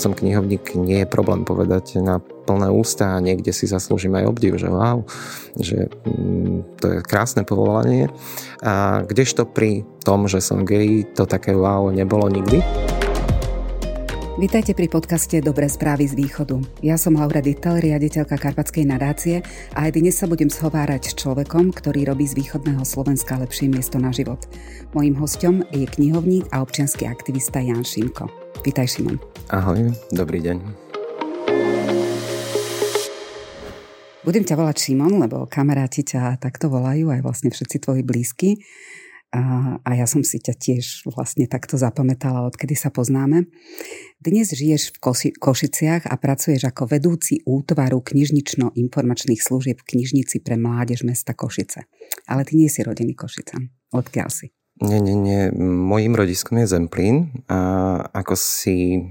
som knihovník, nie je problém povedať na plné ústa a niekde si zaslúžim aj obdiv, že wow, že mm, to je krásne povolanie. A kdežto pri tom, že som gay, to také wow nebolo nikdy. Vítajte pri podcaste Dobré správy z východu. Ja som Laura Dittel, riaditeľka Karpatskej nadácie a aj dnes sa budem schovárať s človekom, ktorý robí z východného Slovenska lepšie miesto na život. Mojím hostom je knihovník a občianský aktivista Jan Šimko. Vítaj Šimon. Ahoj, dobrý deň. Budem ťa volať Šimon, lebo kamaráti ťa takto volajú, aj vlastne všetci tvoji blízky. A, a ja som si ťa tiež vlastne takto zapamätala, odkedy sa poznáme. Dnes žiješ v Koši- Košiciach a pracuješ ako vedúci útvaru knižnično-informačných služieb v knižnici pre mládež mesta Košice. Ale ty nie si rodený Košicam. Odkiaľ si? Nie, nie, nie. Mojím rodiskom je Zemplín a ako si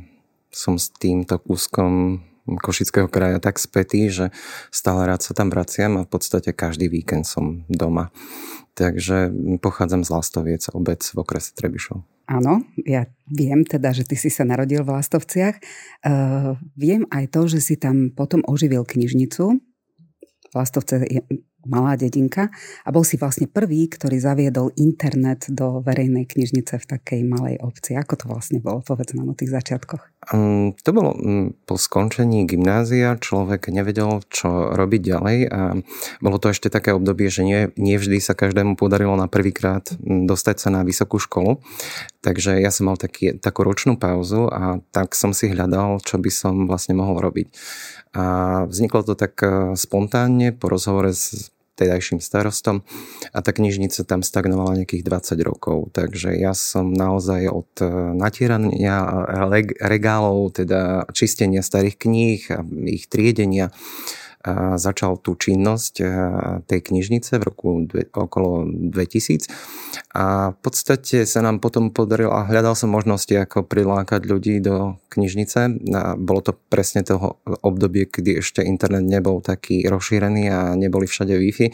som s týmto kúskom Košického kraja tak spätý, že stále rád sa tam vraciam a v podstate každý víkend som doma. Takže pochádzam z Lastoviec, obec v okrese Trebišov. Áno, ja viem teda, že ty si sa narodil v Lastovciach. Uh, viem aj to, že si tam potom oživil knižnicu. Lastovce je malá dedinka a bol si vlastne prvý, ktorý zaviedol internet do verejnej knižnice v takej malej obci. Ako to vlastne bolo? Povedz nám o tých začiatkoch. Um, to bolo um, po skončení gymnázia, človek nevedel, čo robiť ďalej a bolo to ešte také obdobie, že nie, nie vždy sa každému podarilo na prvýkrát dostať sa na vysokú školu. Takže ja som mal taký, takú ročnú pauzu a tak som si hľadal, čo by som vlastne mohol robiť. A vzniklo to tak e, spontánne po rozhovore s tedajším starostom a tá knižnica tam stagnovala nejakých 20 rokov. Takže ja som naozaj od e, natierania regálov, teda čistenia starých kníh a ich triedenia začal tú činnosť tej knižnice v roku dve, okolo 2000 a v podstate sa nám potom podarilo a hľadal som možnosti, ako prilákať ľudí do knižnice. A bolo to presne toho obdobie, kedy ešte internet nebol taký rozšírený a neboli všade Wi-Fi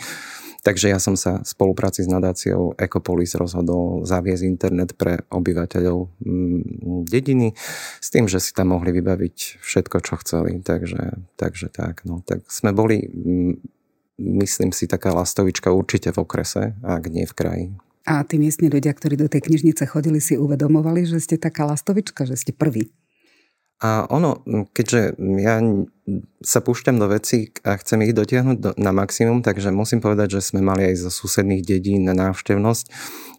Takže ja som sa v spolupráci s nadáciou Ecopolis rozhodol zaviesť internet pre obyvateľov mm, dediny s tým, že si tam mohli vybaviť všetko, čo chceli. Takže, takže tak, no. Tak sme boli, mm, myslím si, taká lastovička určite v okrese, ak nie v kraji. A tí miestni ľudia, ktorí do tej knižnice chodili, si uvedomovali, že ste taká lastovička, že ste prví. A ono, keďže ja sa púšťam do veci a chcem ich dotiahnuť do, na maximum, takže musím povedať, že sme mali aj zo susedných dedín na návštevnosť,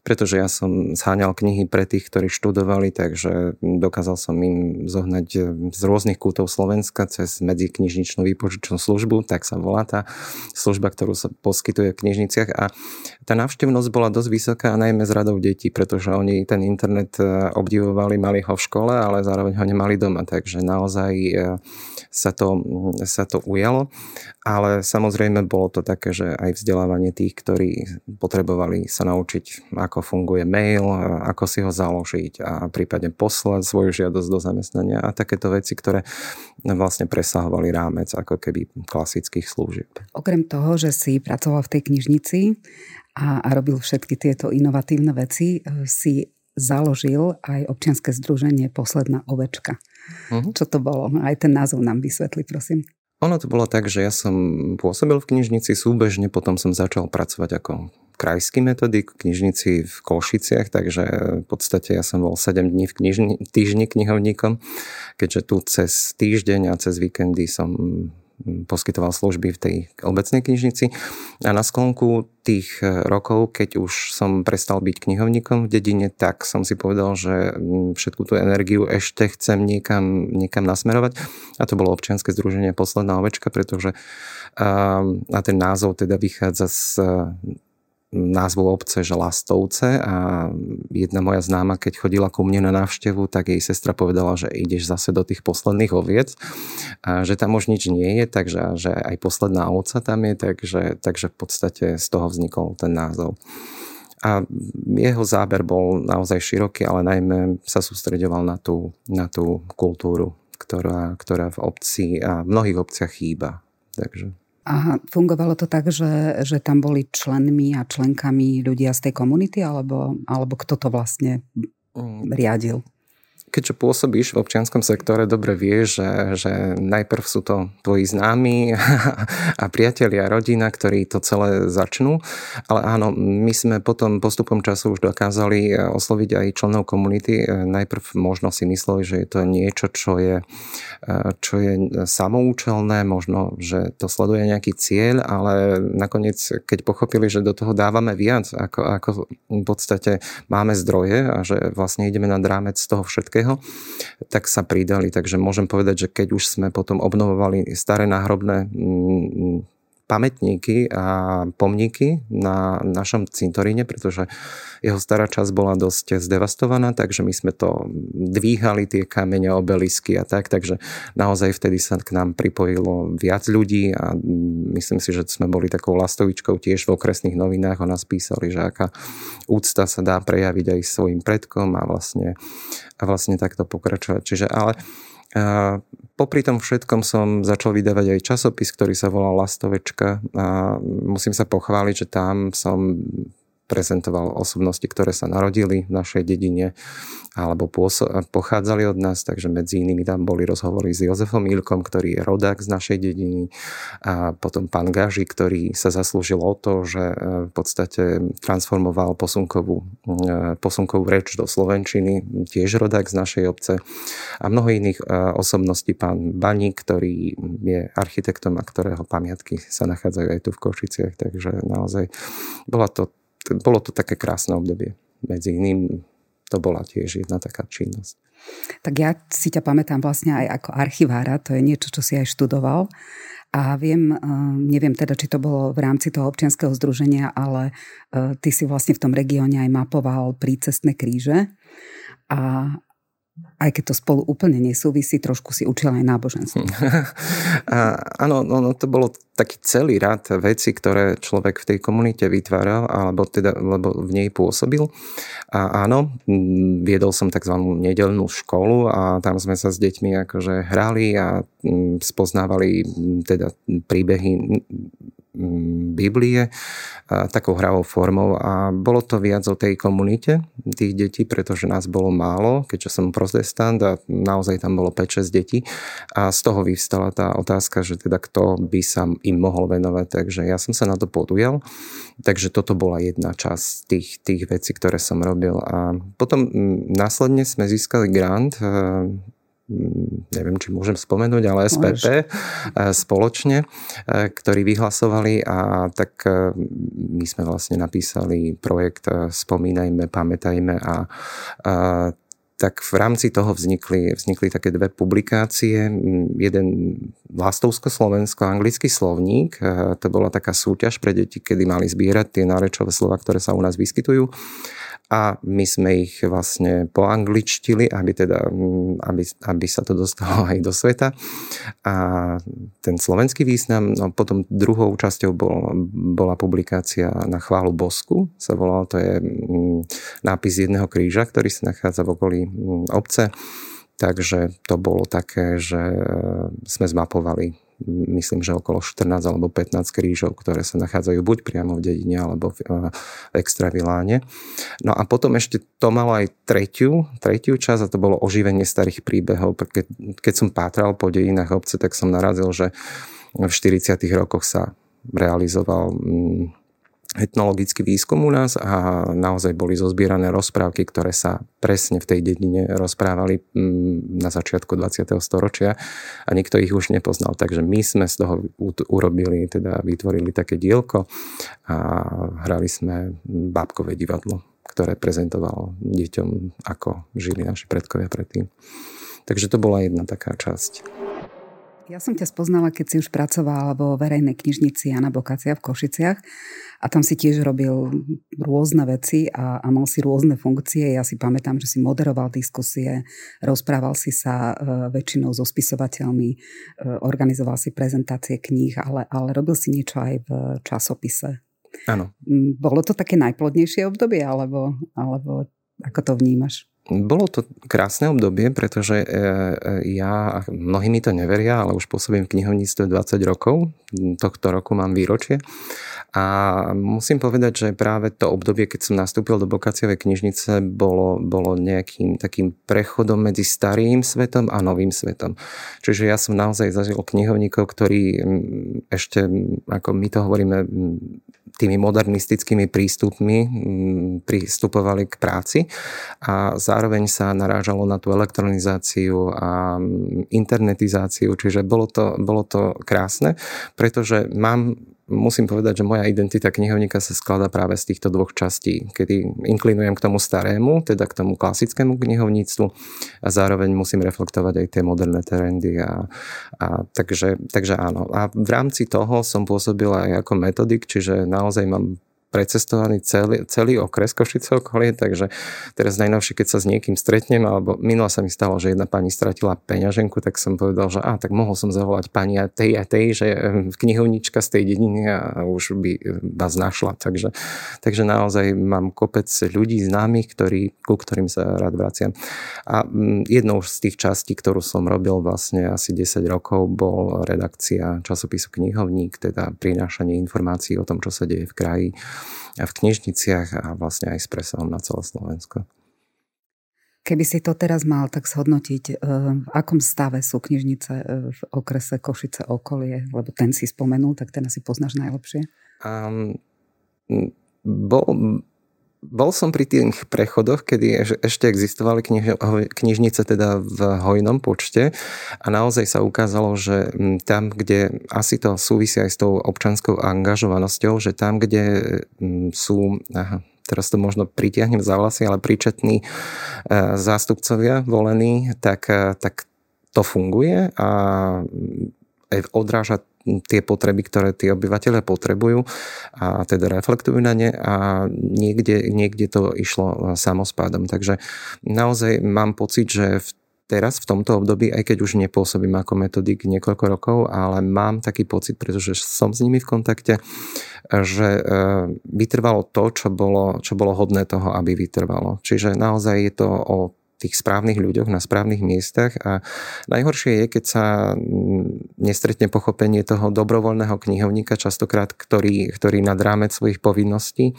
pretože ja som zháňal knihy pre tých, ktorí študovali, takže dokázal som im zohnať z rôznych kútov Slovenska cez medziknižničnú výpožičnú službu, tak sa volá tá služba, ktorú sa poskytuje v knižniciach. A tá návštevnosť bola dosť vysoká, najmä z radov detí, pretože oni ten internet e, obdivovali, mali ho v škole, ale zároveň ho nemali doma, takže naozaj e, sa to sa to ujalo, ale samozrejme bolo to také, že aj vzdelávanie tých, ktorí potrebovali sa naučiť, ako funguje mail, ako si ho založiť a prípadne poslať svoju žiadosť do zamestnania a takéto veci, ktoré vlastne presahovali rámec ako keby klasických služieb. Okrem toho, že si pracoval v tej knižnici a, a robil všetky tieto inovatívne veci, si založil aj občianske združenie Posledná ovečka. Uh-huh. Čo to bolo? Aj ten názov nám vysvetli, prosím. Ono to bolo tak, že ja som pôsobil v knižnici súbežne, potom som začal pracovať ako krajský metodik v knižnici v Košiciach, takže v podstate ja som bol 7 dní v knižni, týždni knihovníkom, keďže tu cez týždeň a cez víkendy som poskytoval služby v tej obecnej knižnici. A na sklonku tých e, rokov, keď už som prestal byť knihovníkom v dedine, tak som si povedal, že všetku tú energiu ešte chcem niekam, niekam nasmerovať. A to bolo občianske združenie Posledná ovečka, pretože a ten názov teda vychádza z názvu obce, že Lastovce a jedna moja známa, keď chodila ku mne na návštevu, tak jej sestra povedala, že ideš zase do tých posledných oviec, a že tam už nič nie je, takže že aj posledná ovca tam je, takže, takže v podstate z toho vznikol ten názov. A jeho záber bol naozaj široký, ale najmä sa sústredoval na tú, na tú kultúru, ktorá, ktorá v obci a v mnohých obciach chýba. Takže a fungovalo to tak, že, že tam boli členmi a členkami ľudia z tej komunity, alebo, alebo kto to vlastne mm. riadil? Keďže pôsobíš v občianskom sektore, dobre vieš, že, že najprv sú to tvoji známi a priatelia, rodina, ktorí to celé začnú. Ale áno, my sme potom postupom času už dokázali osloviť aj členov komunity. Najprv možno si mysleli, že je to niečo, čo je, čo je samoučelné, možno, že to sleduje nejaký cieľ, ale nakoniec, keď pochopili, že do toho dávame viac, ako, ako v podstate máme zdroje a že vlastne ideme nad rámec toho všetkého, tak sa pridali. Takže môžem povedať, že keď už sme potom obnovovali staré náhrobné mm, pamätníky a pomníky na našom cintoríne, pretože jeho stará časť bola dosť zdevastovaná, takže my sme to dvíhali, tie kamene, obelisky a tak, takže naozaj vtedy sa k nám pripojilo viac ľudí a myslím si, že sme boli takou lastovičkou tiež v okresných novinách, o nás písali, že aká úcta sa dá prejaviť aj svojim predkom a vlastne, a vlastne takto pokračovať. Čiže ale popri tom všetkom som začal vydávať aj časopis, ktorý sa volal Lastovečka a musím sa pochváliť, že tam som prezentoval osobnosti, ktoré sa narodili v našej dedine alebo pochádzali od nás, takže medzi inými tam boli rozhovory s Jozefom Ilkom, ktorý je rodák z našej dediny a potom pán Gaži, ktorý sa zaslúžil o to, že e, v podstate transformoval posunkovú, e, posunkovú reč do Slovenčiny, tiež rodák z našej obce. A mnoho iných e, osobností, pán Baník, ktorý je architektom a ktorého pamiatky sa nachádzajú aj tu v Košiciach, takže naozaj bola to bolo to také krásne obdobie. Medzi iným to bola tiež jedna taká činnosť. Tak ja si ťa pamätám vlastne aj ako archivára, to je niečo, čo si aj študoval. A viem, eh, neviem teda, či to bolo v rámci toho občianského združenia, ale eh, ty si vlastne v tom regióne aj mapoval prícestné kríže. A, aj keď to spolu úplne nesúvisí, trošku si učil aj náboženstvo. Áno, no, no, to bolo taký celý rad vecí, ktoré človek v tej komunite vytváral, alebo teda, lebo v nej pôsobil. A áno, viedol som tzv. nedelnú školu a tam sme sa s deťmi akože hrali a spoznávali teda príbehy Biblie takou hravou formou. A bolo to viac o tej komunite tých detí, pretože nás bolo málo, keďže som protestant a naozaj tam bolo 5-6 detí. A z toho vyvstala tá otázka, že teda kto by sa im mohol venovať, takže ja som sa na to podujal, takže toto bola jedna časť tých, tých vecí, ktoré som robil. A potom následne sme získali grant Mm, neviem, či môžem spomenúť, ale SPP Môžeš. E, spoločne, e, ktorí vyhlasovali a tak e, my sme vlastne napísali projekt Spomínajme, pamätajme a, a tak v rámci toho vznikli, vznikli také dve publikácie. Jeden Vlastovsko-Slovensko-anglický slovník, to bola taká súťaž pre deti, kedy mali zbierať tie nárečové slova, ktoré sa u nás vyskytujú a my sme ich vlastne poangličtili, aby, teda, mm, aby, aby sa to dostalo aj do sveta. A ten slovenský význam, no potom druhou časťou bol, bola publikácia na chválu Bosku, sa volalo, to je mm, nápis jedného kríža, ktorý sa nachádza v okolí mm, obce. Takže to bolo také, že e, sme zmapovali myslím, že okolo 14 alebo 15 krížov, ktoré sa nachádzajú buď priamo v dedine alebo v, eh, v extraviláne. No a potom ešte to malo aj tretiu, tretiu časť a to bolo oživenie starých príbehov. Keď, keď som pátral po dejinách obce, tak som narazil, že v 40. rokoch sa realizoval mm, etnologický výskum u nás a naozaj boli zozbierané rozprávky, ktoré sa presne v tej dedine rozprávali mm, na začiatku 20. storočia a nikto ich už nepoznal. Takže my sme z toho urobili, teda vytvorili také dielko a hrali sme bábkové divadlo, ktoré prezentovalo deťom, ako žili naši predkovia predtým. Takže to bola jedna taká časť. Ja som ťa spoznala, keď si už pracovala vo verejnej knižnici Jana Bokacia v Košiciach a tam si tiež robil rôzne veci a, a mal si rôzne funkcie. Ja si pamätám, že si moderoval diskusie, rozprával si sa e, väčšinou so spisovateľmi, e, organizoval si prezentácie kníh, ale, ale robil si niečo aj v časopise. Áno. Bolo to také najplodnejšie obdobie, alebo, alebo ako to vnímaš? Bolo to krásne obdobie, pretože e, e, ja, mnohí mi to neveria, ale už pôsobím v knihovníctve 20 rokov. Tohto roku mám výročie. A musím povedať, že práve to obdobie, keď som nastúpil do Bokaciovej knižnice, bolo, bolo nejakým takým prechodom medzi starým svetom a novým svetom. Čiže ja som naozaj zažil knihovníkov, ktorí ešte, ako my to hovoríme, tými modernistickými prístupmi pristupovali k práci a zároveň sa narážalo na tú elektronizáciu a internetizáciu, čiže bolo to, bolo to krásne, pretože mám musím povedať, že moja identita knihovníka sa skladá práve z týchto dvoch častí, kedy inklinujem k tomu starému, teda k tomu klasickému knihovníctvu a zároveň musím reflektovať aj tie moderné trendy. A, a takže, takže áno. A v rámci toho som pôsobil aj ako metodik, čiže naozaj mám precestovaný celý, celý okres Košice okolie, takže teraz najnovšie, keď sa s niekým stretnem, alebo minula sa mi stalo, že jedna pani stratila peňaženku, tak som povedal, že a tak mohol som zavolať pani a tej a tej, že knihovnička z tej dediny a už by vás našla. Takže, takže naozaj mám kopec ľudí známych, ktorí, ku ktorým sa rád vraciam. A jednou z tých častí, ktorú som robil vlastne asi 10 rokov, bol redakcia časopisu Knihovník, teda prinášanie informácií o tom, čo sa deje v kraji v knižniciach a vlastne aj s presahom na celé Slovensko. Keby si to teraz mal tak zhodnotiť, e, v akom stave sú knižnice e, v okrese Košice okolie, lebo ten si spomenul, tak ten asi poznáš najlepšie. Um, bol, bol som pri tých prechodoch, kedy ešte existovali kniž, knižnice teda v hojnom počte a naozaj sa ukázalo, že tam, kde asi to súvisí aj s tou občanskou angažovanosťou, že tam, kde sú aha, teraz to možno pritiahnem za vlasy, ale príčetní e, zástupcovia volení, tak, e, tak to funguje a odráža tie potreby, ktoré tí obyvateľe potrebujú a teda reflektujú na ne a niekde, niekde to išlo samospádom. Takže naozaj mám pocit, že v teraz v tomto období, aj keď už nepôsobím ako metodik niekoľko rokov, ale mám taký pocit, pretože som s nimi v kontakte, že e, vytrvalo to, čo bolo, čo bolo hodné toho, aby vytrvalo. Čiže naozaj je to o tých správnych ľuďoch na správnych miestach a najhoršie je, keď sa mm, nestretne pochopenie toho dobrovoľného knihovníka, častokrát, ktorý, ktorý nad rámec svojich povinností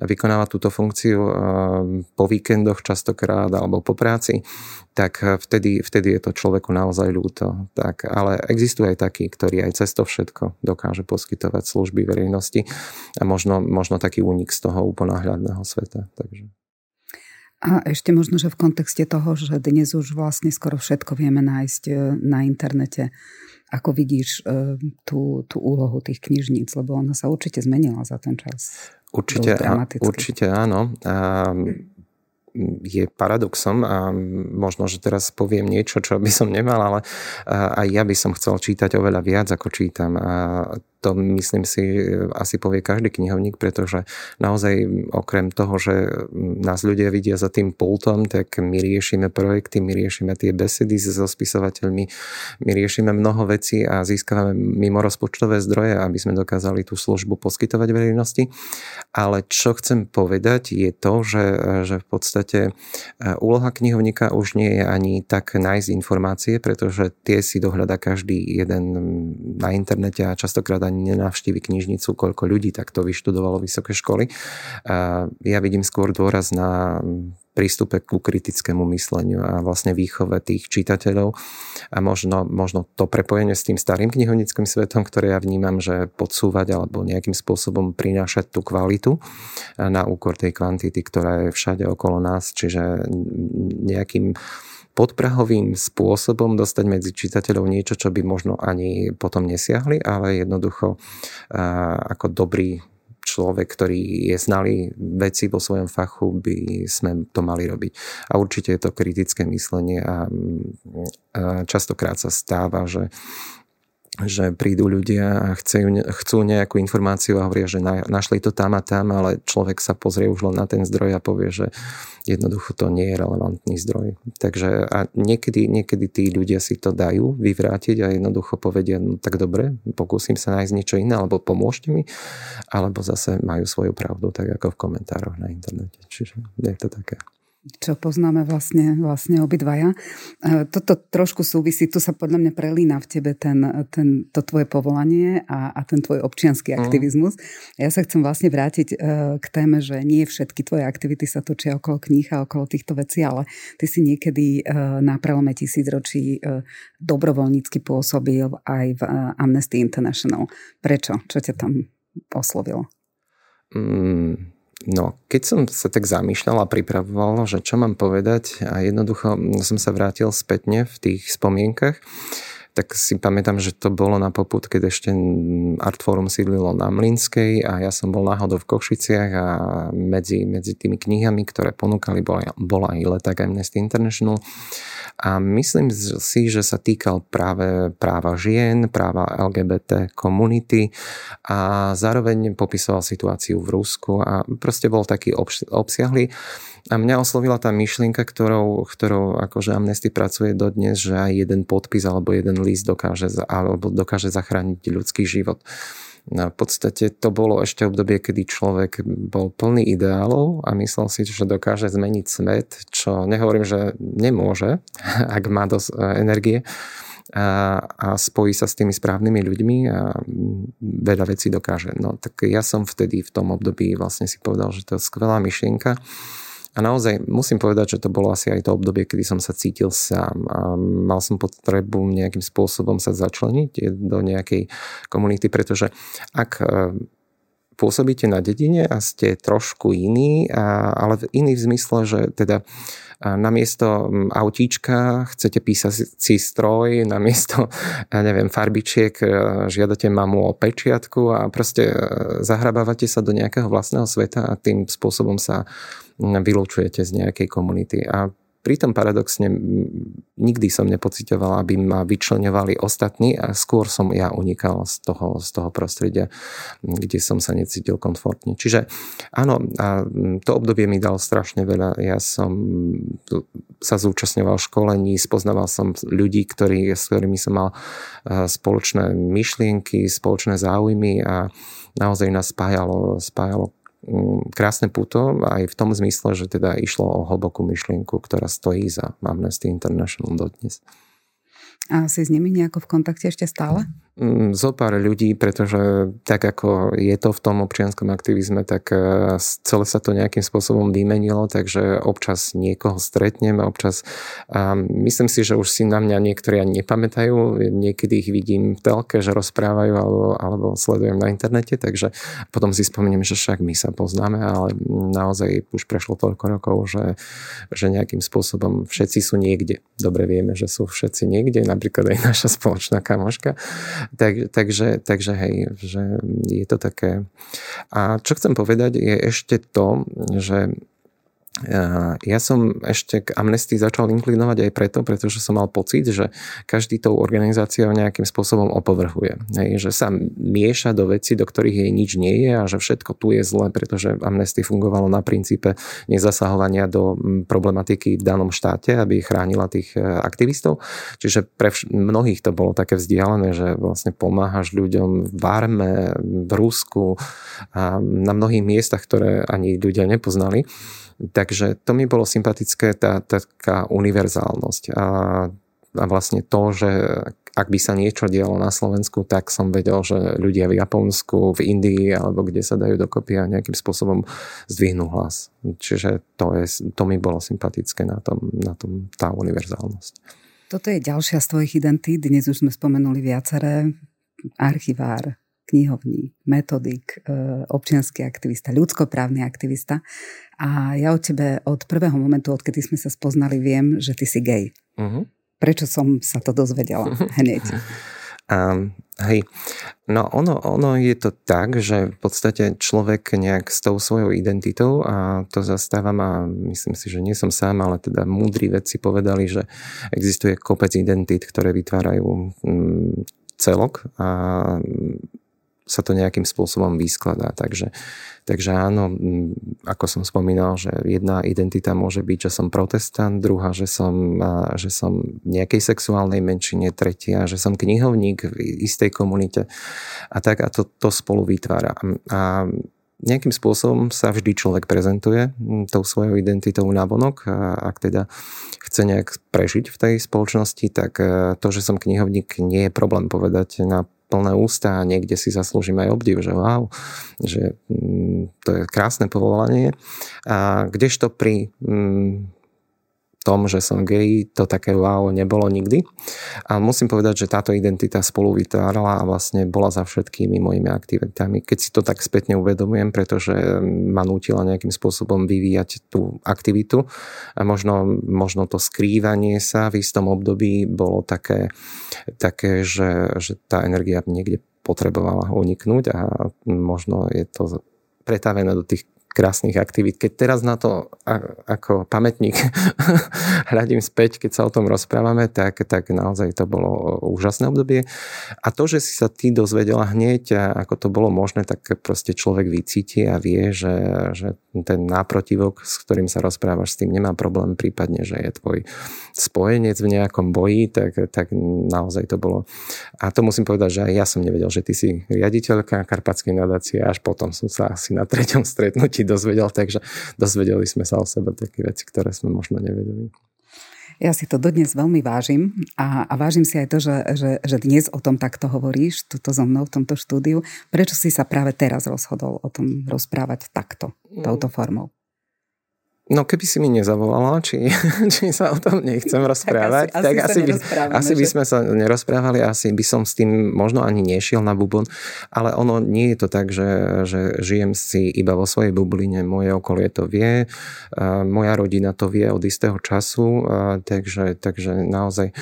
vykonáva túto funkciu eh, po víkendoch častokrát alebo po práci, tak vtedy, vtedy je to človeku naozaj ľúto. Tak, ale existuje aj taký, ktorý aj cez to všetko dokáže poskytovať služby verejnosti a možno, možno taký únik z toho úplnáhľadného sveta. Takže. A ešte možno, že v kontexte toho, že dnes už vlastne skoro všetko vieme nájsť e, na internete. Ako vidíš e, tú, tú úlohu tých knižníc? Lebo ona sa určite zmenila za ten čas. Určite, určite áno. A je paradoxom a možno, že teraz poviem niečo, čo by som nemal, ale aj ja by som chcel čítať oveľa viac, ako čítam. A to myslím si asi povie každý knihovník, pretože naozaj okrem toho, že nás ľudia vidia za tým pultom, tak my riešime projekty, my riešime tie besedy so spisovateľmi, my riešime mnoho vecí a získavame mimo rozpočtové zdroje, aby sme dokázali tú službu poskytovať verejnosti. Ale čo chcem povedať je to, že, že v podstate e, úloha knihovníka už nie je ani tak nájsť informácie, pretože tie si dohľada každý jeden na internete a častokrát ani ani nenavštívi knižnicu, koľko ľudí takto vyštudovalo vysoké školy. Ja vidím skôr dôraz na prístupe ku kritickému mysleniu a vlastne výchove tých čitateľov a možno, možno to prepojenie s tým starým knihovnickým svetom, ktoré ja vnímam, že podsúvať alebo nejakým spôsobom prinášať tú kvalitu na úkor tej kvantity, ktorá je všade okolo nás, čiže nejakým podprahovým spôsobom dostať medzi čitateľov niečo, čo by možno ani potom nesiahli, ale jednoducho ako dobrý človek, ktorý je znalý veci vo svojom fachu, by sme to mali robiť. A určite je to kritické myslenie a častokrát sa stáva, že že prídu ľudia a chcú, chcú nejakú informáciu a hovoria, že našli to tam a tam, ale človek sa pozrie už len na ten zdroj a povie, že jednoducho to nie je relevantný zdroj. Takže a niekedy, niekedy tí ľudia si to dajú vyvrátiť a jednoducho povedia, no tak dobre, pokúsim sa nájsť niečo iné, alebo pomôžte mi, alebo zase majú svoju pravdu, tak ako v komentároch na internete. Čiže je to také. Čo poznáme vlastne, vlastne obidvaja. E, toto trošku súvisí, tu sa podľa mňa prelína v tebe ten, ten, to tvoje povolanie a, a ten tvoj občianský mhm. aktivizmus. Ja sa chcem vlastne vrátiť e, k téme, že nie všetky tvoje aktivity sa točia okolo kníh a okolo týchto vecí, ale ty si niekedy e, na prelome tisícročí dobrovoľnícky pôsobil aj v Amnesty International. Prečo? Čo ťa tam oslovilo? Mm No, keď som sa tak zamýšľal a pripravoval, že čo mám povedať a jednoducho som sa vrátil spätne v tých spomienkach, tak si pamätám, že to bolo na poput, keď ešte Artforum sídlilo na Mlinskej a ja som bol náhodou v Košiciach a medzi, medzi tými knihami, ktoré ponúkali, bola, bola aj leták Amnesty International a myslím si, že sa týkal práve práva žien, práva LGBT komunity a zároveň popisoval situáciu v Rusku a proste bol taký obsiahly. A mňa oslovila tá myšlienka, ktorou, ktorou akože Amnesty pracuje dodnes, že aj jeden podpis alebo jeden list dokáže, alebo dokáže zachrániť ľudský život. No, v podstate to bolo ešte obdobie, kedy človek bol plný ideálov a myslel si, že dokáže zmeniť svet, čo nehovorím, že nemôže, ak má dosť e, energie a, a spojí sa s tými správnymi ľuďmi a veľa vecí dokáže. No tak ja som vtedy v tom období vlastne si povedal, že to je skvelá myšlienka a naozaj musím povedať, že to bolo asi aj to obdobie, kedy som sa cítil sám a mal som potrebu nejakým spôsobom sa začleniť do nejakej komunity, pretože ak pôsobíte na dedine a ste trošku iní, ale iný v zmysle, že teda namiesto autíčka chcete písať si stroj, namiesto, ja neviem, farbičiek e, žiadate mamu o pečiatku a proste e, zahrabávate sa do nejakého vlastného sveta a tým spôsobom sa vylúčujete z nejakej komunity. A Pritom paradoxne nikdy som nepocitoval, aby ma vyčlenovali ostatní a skôr som ja unikal z toho, z toho prostredia, kde som sa necítil komfortne. Čiže áno, a to obdobie mi dal strašne veľa. Ja som sa zúčastňoval školení, spoznával som ľudí, ktorí, s ktorými som mal spoločné myšlienky, spoločné záujmy a naozaj nás spájalo, spájalo krásne puto aj v tom zmysle, že teda išlo o hlbokú myšlienku, ktorá stojí za Amnesty International dodnes. A si s nimi nejako v kontakte ešte stále? Mm, zo pár ľudí, pretože tak ako je to v tom občianskom aktivizme, tak e, celé sa to nejakým spôsobom vymenilo, takže občas niekoho stretnem a občas a myslím si, že už si na mňa niektorí ani nepamätajú, niekedy ich vidím v telke, že rozprávajú alebo, alebo sledujem na internete, takže potom si spomeniem, že však my sa poznáme, ale naozaj už prešlo toľko rokov, že, že nejakým spôsobom všetci sú niekde. Dobre vieme, že sú všetci niekde, napríklad aj naša spoločná kamoška tak, takže, takže hej, že je to také. A čo chcem povedať je ešte to, že ja som ešte k Amnesty začal inklinovať aj preto, pretože som mal pocit, že každý tou organizáciou nejakým spôsobom opovrhuje. Hej, že sa mieša do veci, do ktorých jej nič nie je a že všetko tu je zle, pretože Amnesty fungovalo na princípe nezasahovania do problematiky v danom štáte, aby chránila tých e, aktivistov. Čiže pre mnohých to bolo také vzdialené, že vlastne pomáhaš ľuďom v Arme, v Rusku a na mnohých miestach, ktoré ani ľudia nepoznali. Takže to mi bolo sympatické, tá taká univerzálnosť a, a vlastne to, že ak by sa niečo dialo na Slovensku, tak som vedel, že ľudia v Japonsku, v Indii alebo kde sa dajú dokopy a nejakým spôsobom zdvihnú hlas. Čiže to, je, to mi bolo sympatické na tom, na tom tá univerzálnosť. Toto je ďalšia z tvojich identít. Dnes už sme spomenuli viaceré. Archivár, knihovník, metodik, e, občianský aktivista, ľudskoprávny aktivista. A ja o tebe od prvého momentu, odkedy sme sa spoznali, viem, že ty si gay. Uh-huh. Prečo som sa to dozvedela hneď? Um, hej, no ono, ono je to tak, že v podstate človek nejak s tou svojou identitou a to zastávam a myslím si, že nie som sám, ale teda múdri vedci povedali, že existuje kopec identít, ktoré vytvárajú mm, celok a sa to nejakým spôsobom vyskladá. Takže, takže áno, ako som spomínal, že jedna identita môže byť, že som protestant, druhá, že som, že som v nejakej sexuálnej menšine, tretia, že som knihovník v istej komunite a tak a to, to spolu vytvára. A nejakým spôsobom sa vždy človek prezentuje tou svojou identitou navonok a ak teda chce nejak prežiť v tej spoločnosti, tak e, to, že som knihovník, nie je problém povedať na plné ústa a niekde si zaslúžim aj obdiv, že wow, že to je krásne povolanie. A kdežto pri tom, že som gay, to také wow nebolo nikdy. A musím povedať, že táto identita spolu vytvárala a vlastne bola za všetkými mojimi aktivitami. Keď si to tak spätne uvedomujem, pretože ma nútila nejakým spôsobom vyvíjať tú aktivitu a možno, možno to skrývanie sa v istom období bolo také, také že, že tá energia niekde potrebovala uniknúť a možno je to pretavené do tých krásnych aktivít. Keď teraz na to ako pamätník hľadím späť, keď sa o tom rozprávame, tak, tak naozaj to bolo úžasné obdobie. A to, že si sa ty dozvedela hneď, ako to bolo možné, tak proste človek vycíti a vie, že, že ten náprotivok, s ktorým sa rozprávaš, s tým nemá problém, prípadne, že je tvoj spojenec v nejakom boji, tak, tak naozaj to bolo. A to musím povedať, že aj ja som nevedel, že ty si riaditeľka Karpatskej nadácie, až potom som sa asi na treťom stretnutí dozvedel, takže dozvedeli sme sa o sebe také veci, ktoré sme možno nevedeli. Ja si to dodnes veľmi vážim a, a vážim si aj to, že, že, že dnes o tom takto hovoríš, toto so mnou v tomto štúdiu. Prečo si sa práve teraz rozhodol o tom rozprávať takto, touto formou? No keby si mi nezavolala, či, či sa o tom nechcem rozprávať, tak asi, tak asi, by, asi by sme sa nerozprávali, asi by som s tým možno ani nešiel na bubon, ale ono nie je to tak, že, že žijem si iba vo svojej bubline, moje okolie to vie, moja rodina to vie od istého času, takže, takže naozaj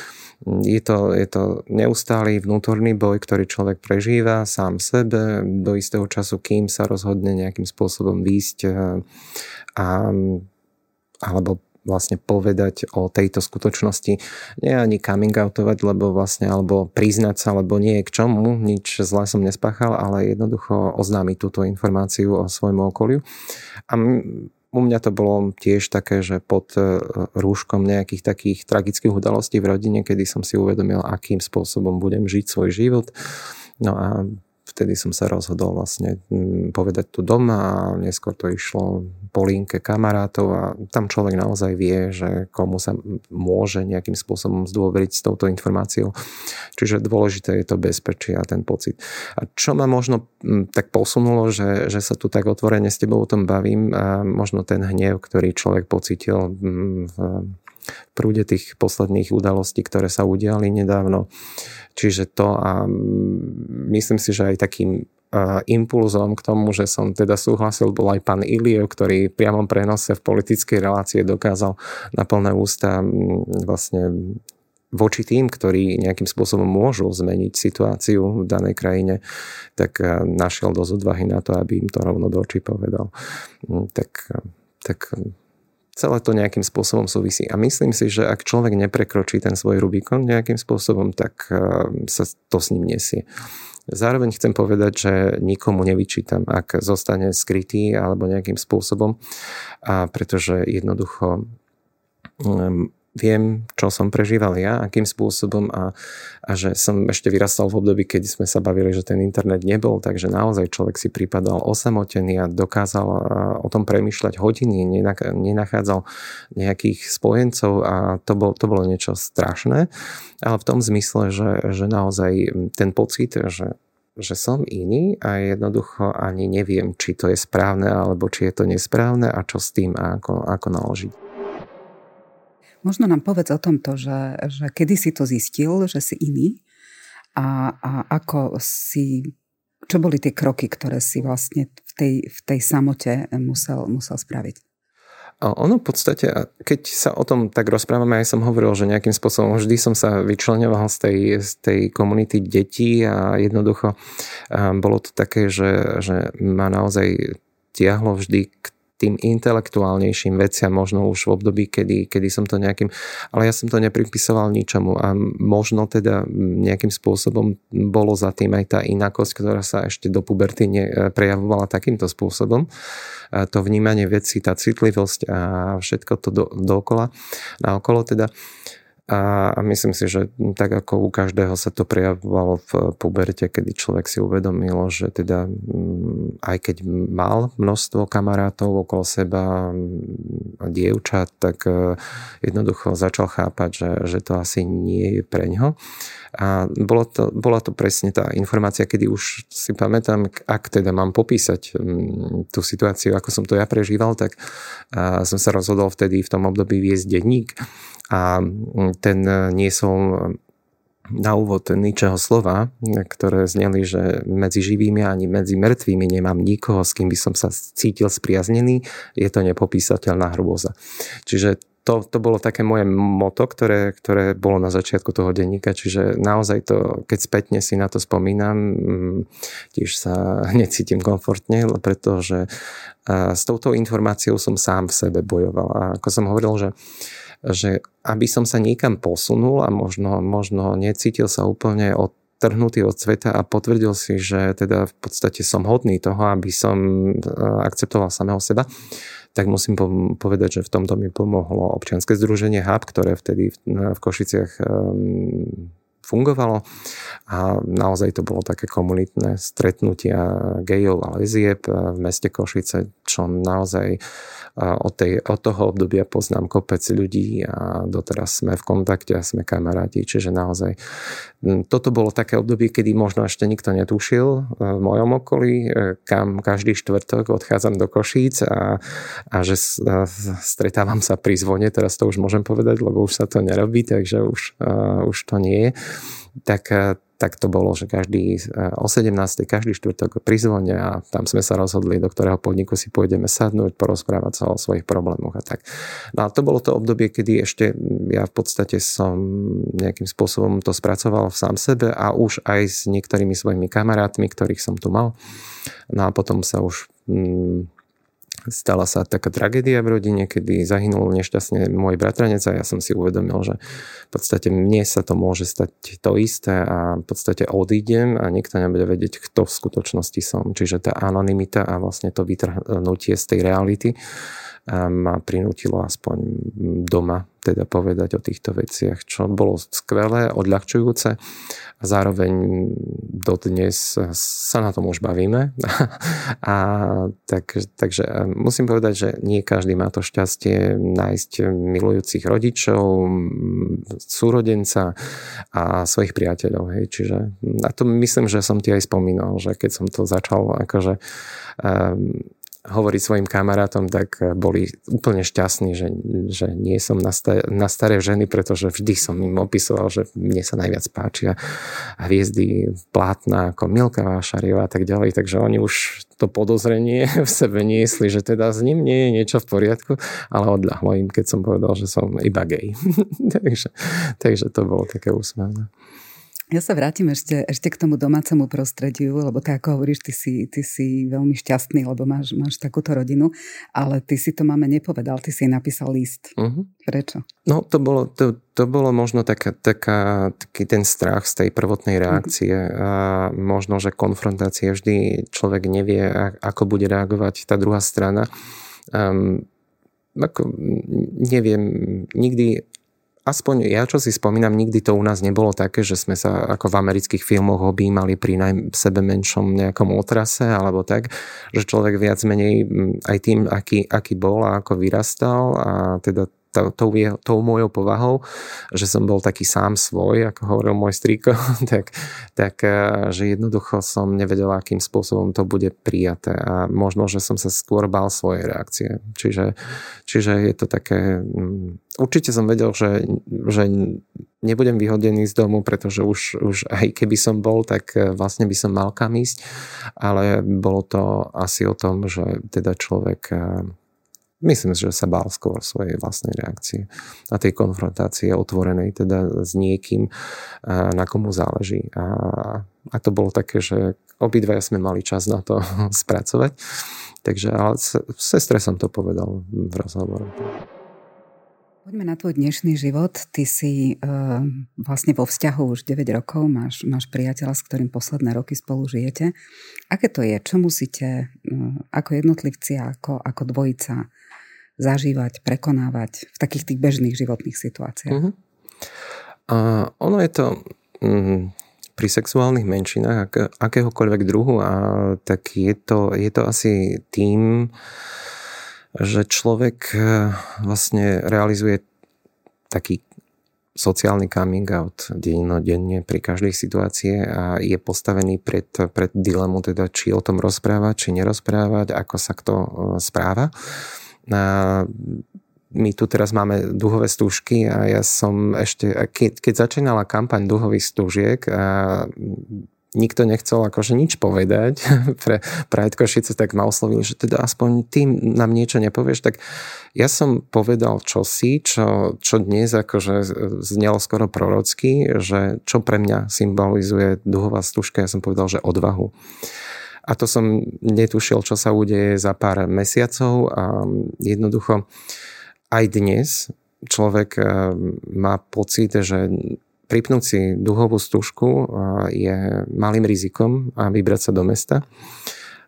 je to, je to neustály vnútorný boj, ktorý človek prežíva sám sebe do istého času, kým sa rozhodne nejakým spôsobom výjsť a alebo vlastne povedať o tejto skutočnosti. Nie ani coming outovať, lebo vlastne, alebo priznať sa, lebo nie je k čomu, nič zlé som nespáchal, ale jednoducho oznámiť túto informáciu o svojmu okoliu. A u mňa to bolo tiež také, že pod e, rúškom nejakých takých tragických udalostí v rodine, kedy som si uvedomil, akým spôsobom budem žiť svoj život. No a vtedy som sa rozhodol vlastne mm, povedať tu doma a neskôr to išlo po linke kamarátov a tam človek naozaj vie, že komu sa môže nejakým spôsobom zdôveriť s touto informáciou. Čiže dôležité je to bezpečie a ten pocit. A čo ma možno mm, tak posunulo, že, že sa tu tak otvorene s tebou o tom bavím, a možno ten hnev, ktorý človek pocitil mm, v prúde tých posledných udalostí, ktoré sa udiali nedávno. Čiže to a myslím si, že aj takým impulzom k tomu, že som teda súhlasil, bol aj pán Iliev, ktorý v priamom prenose v politickej relácie dokázal na plné ústa vlastne voči tým, ktorí nejakým spôsobom môžu zmeniť situáciu v danej krajine, tak našiel dosť odvahy na to, aby im to rovno do očí povedal. Tak, tak celé to nejakým spôsobom súvisí. A myslím si, že ak človek neprekročí ten svoj Rubikon nejakým spôsobom, tak eh, sa to s ním nesie. Zároveň chcem povedať, že nikomu nevyčítam, ak zostane skrytý alebo nejakým spôsobom, a pretože jednoducho mm, viem, čo som prežíval ja, akým spôsobom a, a že som ešte vyrastal v období, keď sme sa bavili, že ten internet nebol, takže naozaj človek si pripadal osamotený a dokázal o tom premyšľať hodiny, nenachádzal nejakých spojencov a to, bol, to bolo niečo strašné, ale v tom zmysle, že, že naozaj ten pocit, že že som iný a jednoducho ani neviem, či to je správne alebo či je to nesprávne a čo s tým a ako, ako naložiť. Možno nám povedz o tomto, že, že kedy si to zistil, že si iný a, a ako si, čo boli tie kroky, ktoré si vlastne v tej, v tej samote musel, musel spraviť? A ono v podstate, keď sa o tom tak rozprávame, aj som hovoril, že nejakým spôsobom vždy som sa vyčlenoval z tej, z tej komunity detí a jednoducho bolo to také, že, že ma naozaj tiahlo vždy k tým intelektuálnejším veciam, možno už v období, kedy, kedy som to nejakým, ale ja som to nepripisoval ničomu a možno teda nejakým spôsobom bolo za tým aj tá inakosť, ktorá sa ešte do puberty prejavovala takýmto spôsobom. To vnímanie veci, tá citlivosť a všetko to do, dookola, naokolo teda A, myslím si, že tak ako u každého sa to prejavovalo v puberte, kedy človek si uvedomil, že teda mm, aj keď mal množstvo kamarátov okolo seba a dievčat, tak e, jednoducho začal chápať, že, že to asi nie je pre ňo. A bolo to, bola to presne tá informácia, kedy už si pamätám, ak teda mám popísať mm, tú situáciu, ako som to ja prežíval, tak som sa rozhodol vtedy v tom období viesť denník a mm, ten e, nie som na úvod ničeho slova, ktoré zneli, že medzi živými ani medzi mŕtvými nemám nikoho, s kým by som sa cítil spriaznený, je to nepopísateľná hrôza. Čiže to, to bolo také moje moto, ktoré, ktoré bolo na začiatku toho denníka, čiže naozaj to, keď spätne si na to spomínam, mm, tiež sa necítim komfortne, pretože s touto informáciou som sám v sebe bojoval. A ako som hovoril, že že aby som sa niekam posunul a možno, možno necítil sa úplne odtrhnutý od sveta a potvrdil si, že teda v podstate som hodný toho, aby som akceptoval samého seba, tak musím povedať, že v tomto mi pomohlo občianske združenie HAB, ktoré vtedy v Košiciach ehm, fungovalo. A naozaj to bolo také komunitné stretnutia gejov a lezieb v meste Košice, čo naozaj od, tej, od toho obdobia poznám kopec ľudí a doteraz sme v kontakte a sme kamaráti, čiže naozaj toto bolo také obdobie, kedy možno ešte nikto netušil e, v mojom okolí, e, kam každý štvrtok odchádzam do Košíc a, a že stretávam sa pri zvone, teraz to už môžem povedať, lebo už sa to nerobí, takže už, už to nie je. Tak tak to bolo, že každý eh, o 17. každý štvrtok pri zvone a tam sme sa rozhodli, do ktorého podniku si pôjdeme sadnúť, porozprávať sa o svojich problémoch a tak. No a to bolo to obdobie, kedy ešte ja v podstate som nejakým spôsobom to spracoval v sám sebe a už aj s niektorými svojimi kamarátmi, ktorých som tu mal. No a potom sa už mm, stala sa taká tragédia v rodine, kedy zahynul nešťastne môj bratranec a ja som si uvedomil, že v podstate mne sa to môže stať to isté a v podstate odídem a nikto nebude vedieť, kto v skutočnosti som. Čiže tá anonimita a vlastne to vytrhnutie z tej reality ma prinútilo aspoň doma teda povedať o týchto veciach, čo bolo skvelé, odľahčujúce a zároveň dodnes sa na tom už bavíme. a tak, takže musím povedať, že nie každý má to šťastie nájsť milujúcich rodičov, súrodenca a svojich priateľov. Hej. Čiže a to myslím, že som ti aj spomínal, že keď som to začal akože um, hovoriť svojim kamarátom, tak eh, boli úplne šťastní, že, že nie som na, sta- na staré ženy, pretože vždy som im opisoval, že mne sa najviac páčia hviezdy plátna ako Milka Vášariová a tak ďalej, takže oni už to podozrenie v sebe niesli, že teda s ním nie je niečo v poriadku, ale odľahlo im, keď som povedal, že som iba gay. takže, takže to bolo také úsmevné. Ja sa vrátim ešte, ešte k tomu domácemu prostrediu, lebo tak ako hovoríš, ty si, ty si veľmi šťastný, lebo máš, máš takúto rodinu, ale ty si to máme nepovedal, ty si napísal list. Uh-huh. Prečo? No to bolo, to, to bolo možno taká, taká, taký ten strach z tej prvotnej mhm. reakcie uh-huh. a možno, že konfrontácie vždy človek nevie, ako bude reagovať tá druhá strana. Um, ako, neviem, nikdy aspoň ja, čo si spomínam, nikdy to u nás nebolo také, že sme sa ako v amerických filmoch objímali pri naj, sebe menšom nejakom otrase alebo tak, že človek viac menej aj tým, aký, aký bol a ako vyrastal a teda tou, tou mojou povahou, že som bol taký sám svoj, ako hovoril môj strýko, tak, tak eh, že jednoducho som nevedel, akým spôsobom to bude prijaté a možno, že som sa skôr bál svojej reakcie. Čiže, čiže je to také... Mm, určite som vedel, že, že nebudem vyhodený z domu, pretože už, už aj keby som bol, tak eh, vlastne by som mal kam ísť, ale bolo to asi o tom, že teda človek eh, Myslím že sa bál skôr svojej vlastnej reakcie a tej konfrontácie otvorenej teda s niekým, na komu záleží. A, a to bolo také, že obidvaja sme mali čas na to spracovať. Takže ale sestre som to povedal v rozhovoru. Poďme na tvoj dnešný život. Ty si uh, vlastne vo vzťahu už 9 rokov, máš, máš priateľa, s ktorým posledné roky spolu žijete. Aké to je? Čo musíte uh, ako jednotlivci, ako, ako dvojica zažívať, prekonávať v takých tých bežných životných situáciách? Uh-huh. A ono je to mm, pri sexuálnych menšinách ak, akéhokoľvek druhu a tak je to, je to asi tým, že človek eh, vlastne realizuje taký sociálny coming out denne pri každej situácie a je postavený pred, pred dilemu, teda či o tom rozprávať, či nerozprávať, ako sa kto eh, správa. A my tu teraz máme duhové stúžky a ja som ešte, keď, keď začínala kampaň duhových stúžiek a nikto nechcel akože nič povedať pre Pride Košice, tak ma oslovili, že teda aspoň tým nám niečo nepovieš, tak ja som povedal čosi, čo, čo dnes akože znelo skoro prorocky, že čo pre mňa symbolizuje duhová stúžka, ja som povedal, že odvahu. A to som netušil, čo sa udeje za pár mesiacov. A jednoducho aj dnes človek eh, má pocit, že pripnúť si duhovú stužku je malým rizikom a vybrať sa do mesta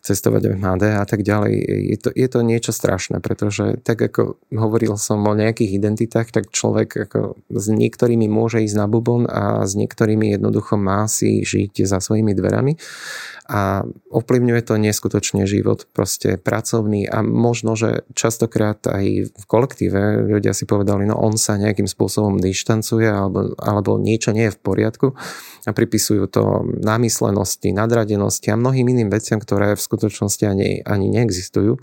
cestovať v MHD a tak ďalej. Je to, je to niečo strašné, pretože tak ako hovoril som o nejakých identitách, tak človek ako s niektorými môže ísť na bubon a s niektorými jednoducho má si žiť za svojimi dverami a ovplyvňuje to neskutočne život, proste pracovný a možno, že častokrát aj v kolektíve ľudia si povedali, no on sa nejakým spôsobom dištancuje alebo, alebo niečo nie je v poriadku a pripisujú to námyslenosti, nadradenosti a mnohým iným veciam, ktoré v skutočnosti ani, ani neexistujú.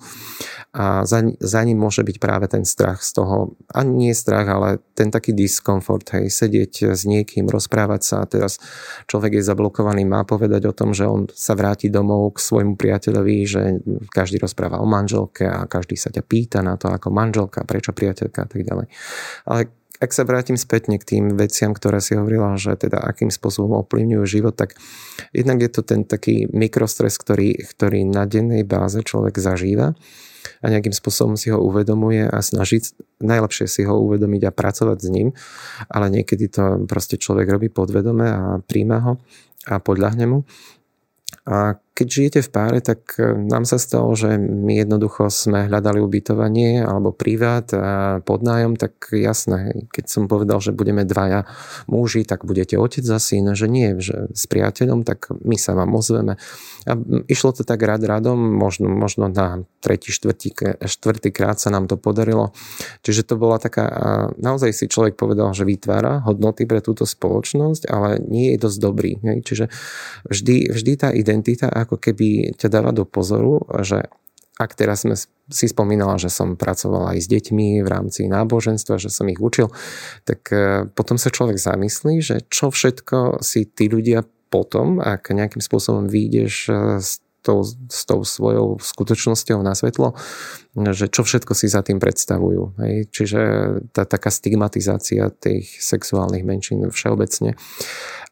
A za, za ním môže byť práve ten strach z toho, ani nie strach, ale ten taký diskomfort, hej, sedieť s niekým, rozprávať sa a teraz človek je zablokovaný, má povedať o tom, že on sa vráti domov k svojmu priateľovi, že každý rozpráva o manželke a každý sa ťa pýta na to ako manželka, prečo priateľka a tak ďalej. Ale ak sa vrátim spätne k tým veciam, ktoré si hovorila, že teda akým spôsobom ovplyvňujú život, tak jednak je to ten taký mikrostres, ktorý, ktorý na dennej báze človek zažíva a nejakým spôsobom si ho uvedomuje a snaží najlepšie si ho uvedomiť a pracovať s ním, ale niekedy to proste človek robí podvedome a príjma ho a podľahne mu. A keď žijete v páre, tak e, nám sa stalo, že my jednoducho sme hľadali ubytovanie alebo privát a podnájom, tak jasné, keď som povedal, že budeme dvaja muži, tak budete otec za syn, že nie, že s priateľom, tak my sa vám ozveme. A išlo to tak rád radom, možno, možno na tretí, štvrtý, štvrtý krát sa nám to podarilo. Čiže to bola taká, naozaj si človek povedal, že vytvára hodnoty pre túto spoločnosť, ale nie je dosť dobrý. Čiže vždy, vždy tá identita ako keby ťa dáva do pozoru, že ak teraz sme si spomínala, že som pracovala aj s deťmi v rámci náboženstva, že som ich učil, tak e, potom sa človek zamyslí, že čo všetko si tí ľudia potom, ak nejakým spôsobom vyjdeš e, s tou, s tou svojou skutočnosťou na svetlo, že čo všetko si za tým predstavujú. Hej? Čiže tá taká stigmatizácia tých sexuálnych menšín všeobecne.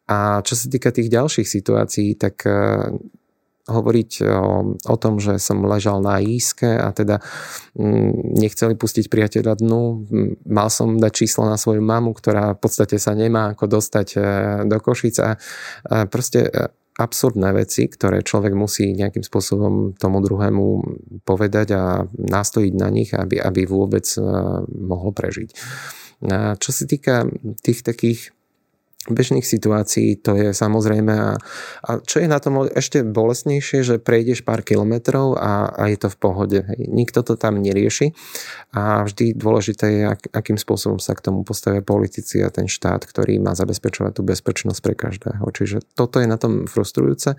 A čo sa týka tých ďalších situácií, tak e, hovoriť o, o tom, že som ležal na íske a teda mm, nechceli pustiť priateľa dnu. Mal som dať číslo na svoju mamu, ktorá v podstate sa nemá ako dostať e, do Košic a, a proste e, absurdné veci, ktoré človek musí nejakým spôsobom tomu druhému povedať a nastojiť na nich, aby, aby vôbec mohol prežiť. A čo sa týka tých takých bežných situácií to je samozrejme a, a čo je na tom ešte bolestnejšie, že prejdeš pár kilometrov a, a je to v pohode. Hej. Nikto to tam nerieši a vždy dôležité je, ak, akým spôsobom sa k tomu postavia politici a ten štát, ktorý má zabezpečovať tú bezpečnosť pre každého. Čiže toto je na tom frustrujúce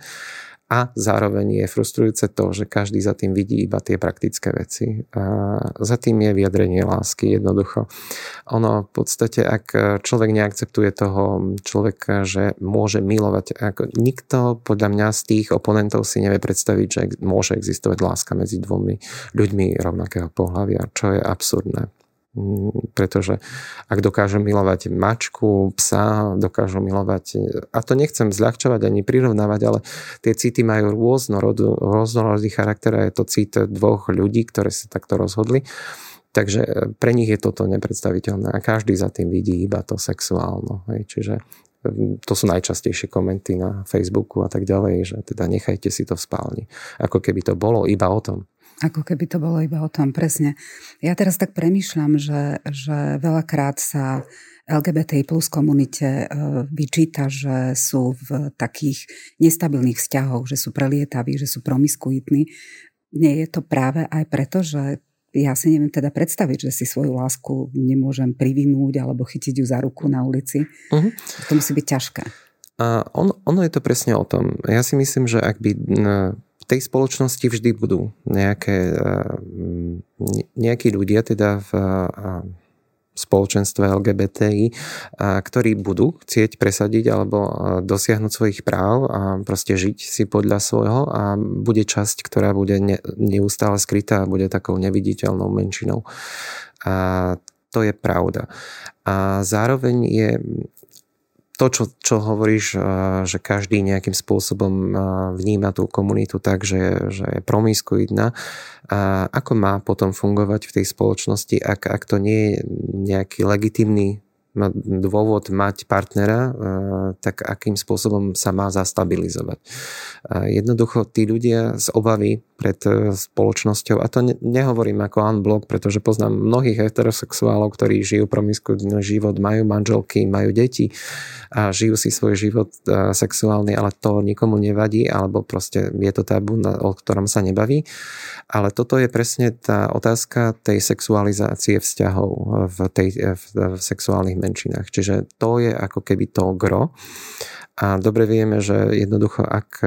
a zároveň je frustrujúce to, že každý za tým vidí iba tie praktické veci. A za tým je vyjadrenie lásky jednoducho. Ono v podstate, ak človek neakceptuje toho človeka, že môže milovať, ako nikto podľa mňa z tých oponentov si nevie predstaviť, že môže existovať láska medzi dvomi ľuďmi rovnakého pohľavia, čo je absurdné. Pretože ak dokážu milovať mačku, psa, dokážu milovať, a to nechcem zľahčovať ani prirovnávať, ale tie city majú rôznorodý charakter a je to cit dvoch ľudí, ktoré sa takto rozhodli. Takže e, pre nich je toto nepredstaviteľné a každý za tým vidí iba to sexuálno. Hej. Čiže e, to sú najčastejšie komenty na Facebooku a tak ďalej, že teda nechajte si to v spálni. Ako keby to bolo iba o tom. Ako keby to bolo iba o tom, presne. Ja teraz tak premýšľam, že, že veľakrát sa LGBT plus komunite e, vyčíta, že sú v takých nestabilných vzťahoch, že sú prelietaví, že sú promiskuitní. Nie je to práve aj preto, že ja si neviem teda predstaviť, že si svoju lásku nemôžem privinúť alebo chytiť ju za ruku na ulici. Uh-huh. To musí byť ťažké. A on, ono je to presne o tom. Ja si myslím, že ak by v tej spoločnosti vždy budú nejaké, nejakí ľudia teda v spoločenstve LGBTI, ktorí budú chcieť presadiť alebo dosiahnuť svojich práv a proste žiť si podľa svojho a bude časť, ktorá bude neustále skrytá a bude takou neviditeľnou menšinou. A to je pravda. A zároveň je to, čo, čo hovoríš, že každý nejakým spôsobom vníma tú komunitu tak, že, že je promiskuitná, a ako má potom fungovať v tej spoločnosti, ak, ak to nie je nejaký legitimný dôvod mať partnera, tak akým spôsobom sa má zastabilizovať. Jednoducho tí ľudia z obavy pred e, spoločnosťou, a to nehovorím ako unblock, pretože poznám mnohých heterosexuálov, ktorí žijú promiskuitný život, majú manželky, majú deti a žijú si svoj život e, sexuálny, ale to nikomu nevadí, alebo proste je to tabu, o ktorom sa nebaví. Ale toto je presne tá otázka tej sexualizácie vzťahov v, tej, v, v sexuálnych menšinách. Čiže to je ako keby to gro. A dobre vieme, že jednoducho, ak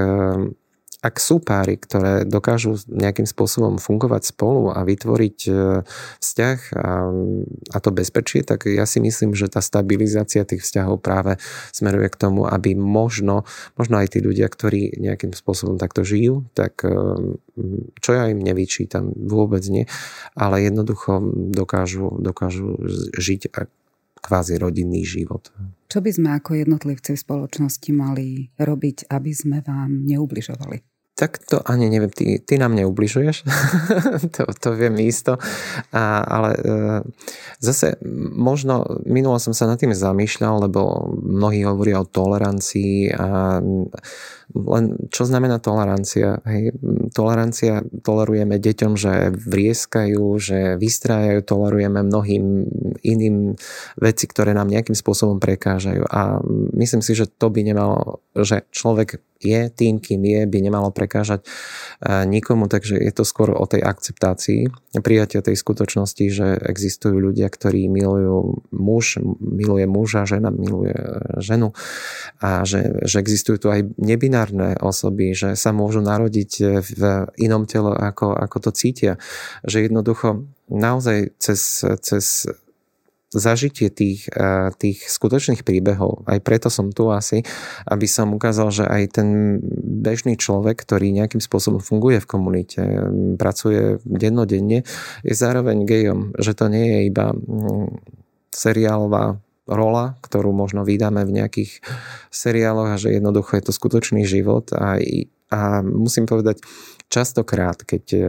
ak sú páry, ktoré dokážu nejakým spôsobom fungovať spolu a vytvoriť e, vzťah a, a to bezpečie, tak ja si myslím, že tá stabilizácia tých vzťahov práve smeruje k tomu, aby možno, možno aj tí ľudia, ktorí nejakým spôsobom takto žijú, tak e, čo ja im nevyčítam, vôbec nie, ale jednoducho dokážu, dokážu žiť kvázi rodinný život. Čo by sme ako jednotlivci v spoločnosti mali robiť, aby sme vám neubližovali? Tak to ani neviem, ty, ty nám neubližuješ, to, to viem isto, a, ale e, zase možno minulo som sa nad tým zamýšľal, lebo mnohí hovoria o tolerancii a len čo znamená tolerancia? Hej, tolerancia tolerujeme deťom, že vrieskajú, že vystrájajú, tolerujeme mnohým iným veci, ktoré nám nejakým spôsobom prekážajú. A myslím si, že to by nemalo, že človek je tým, kým je, by nemalo prekážať eh, nikomu, takže je to skôr o tej akceptácii, prijatia tej skutočnosti, že existujú ľudia, ktorí milujú muž, miluje muža, žena miluje ženu a že, že existujú tu aj nebinárne osoby, že sa môžu narodiť v inom tele, ako, ako to cítia. Že jednoducho naozaj cez, cez zažitie tých, eh, tých skutočných príbehov. Aj preto som tu asi, aby som ukázal, že aj ten bežný človek, ktorý nejakým spôsobom funguje v komunite, pracuje dennodenne, je zároveň gejom. Že to nie je iba mm, seriálová rola, ktorú možno vydáme v nejakých seriáloch a že jednoducho je to skutočný život a, a musím povedať, častokrát, keď eh,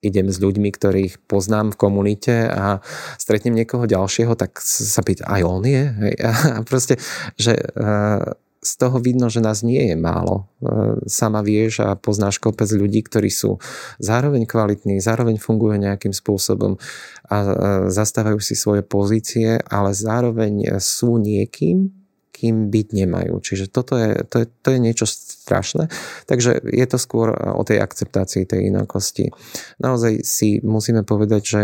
idem s ľuďmi, ktorých poznám v komunite a stretnem niekoho ďalšieho, tak sa pýta, aj on je? Hej? A proste, že eh, z toho vidno, že nás nie je málo. Eh, sama vieš a poznáš kopec ľudí, ktorí sú zároveň kvalitní, zároveň fungujú nejakým spôsobom a eh, zastávajú si svoje pozície, ale zároveň sú niekým, kým byť nemajú. Čiže toto je, to, je, to je niečo strašné. Takže je to skôr o tej akceptácii tej inakosti. Naozaj si musíme povedať, že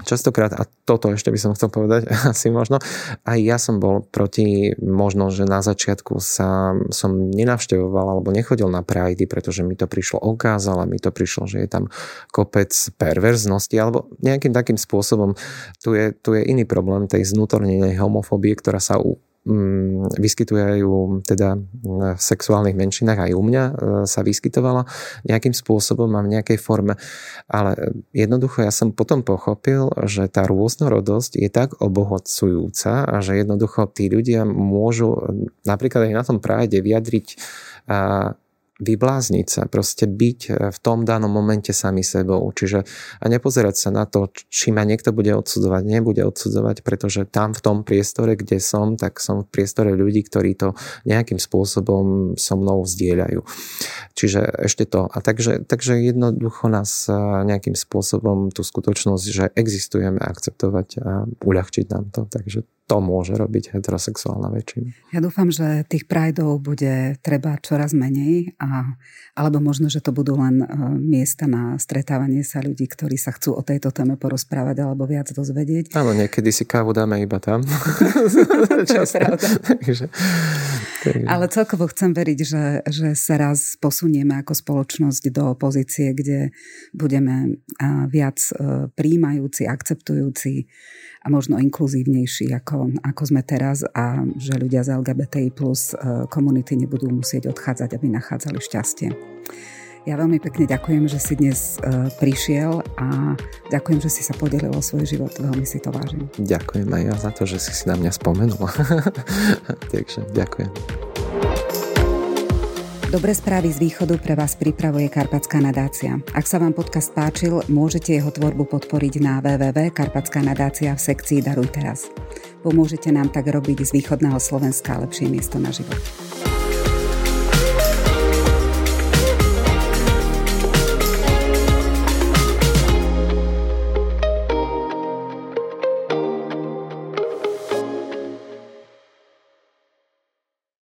Častokrát, a toto ešte by som chcel povedať, asi možno, aj ja som bol proti, možno, že na začiatku sa, som nenavštevoval alebo nechodil na prajdy, pretože mi to prišlo okázala, mi to prišlo, že je tam kopec perverznosti, alebo nejakým takým spôsobom, tu je, tu je iný problém tej znútornenej homofóbie, ktorá sa Mm, u teda v sexuálnych menšinách, aj u mňa e, sa vyskytovala nejakým spôsobom a v nejakej forme. Ale jednoducho ja som potom pochopil, že tá rôznorodosť je tak obohacujúca a že jednoducho tí ľudia môžu napríklad aj na tom práve vyjadriť vyblázniť sa, proste byť e, v tom danom momente sami sebou. Čiže a nepozerať sa na to, či ma niekto bude odsudzovať, nebude odsudzovať, pretože tam v tom priestore, kde som, tak som v priestore ľudí, ktorí to nejakým spôsobom so mnou zdieľajú. Čiže ešte to. A takže, takže jednoducho nás e, nejakým spôsobom tú skutočnosť, že existujeme, akceptovať a uľahčiť nám to. Takže to môže robiť heterosexuálna väčšina. Ja dúfam, že tých prajdov bude treba čoraz menej, a, alebo možno, že to budú len uh, miesta na stretávanie sa ľudí, ktorí sa chcú o tejto téme porozprávať alebo viac dozvedieť. Áno, niekedy si kávu dáme iba tam. to je pravda. takže. Ale celkovo chcem veriť, že, že sa raz posunieme ako spoločnosť do pozície, kde budeme viac uh, príjmajúci, akceptujúci a možno inkluzívnejší, ako, ako sme teraz a že ľudia z LGBTI plus e, komunity nebudú musieť odchádzať, aby nachádzali šťastie. Ja veľmi pekne ďakujem, že si dnes uh, prišiel a ďakujem, že si sa podelil o svoj život. Veľmi si to vážim. Ďakujem aj ja za to, že si si na mňa spomenula. Takže ďakujem. Dobré správy z východu pre vás pripravuje Karpatská nadácia. Ak sa vám podcast páčil, môžete jeho tvorbu podporiť na www.karpatská nadácia v sekcii Daruj teraz. Pomôžete nám tak robiť z východného Slovenska lepšie miesto na život.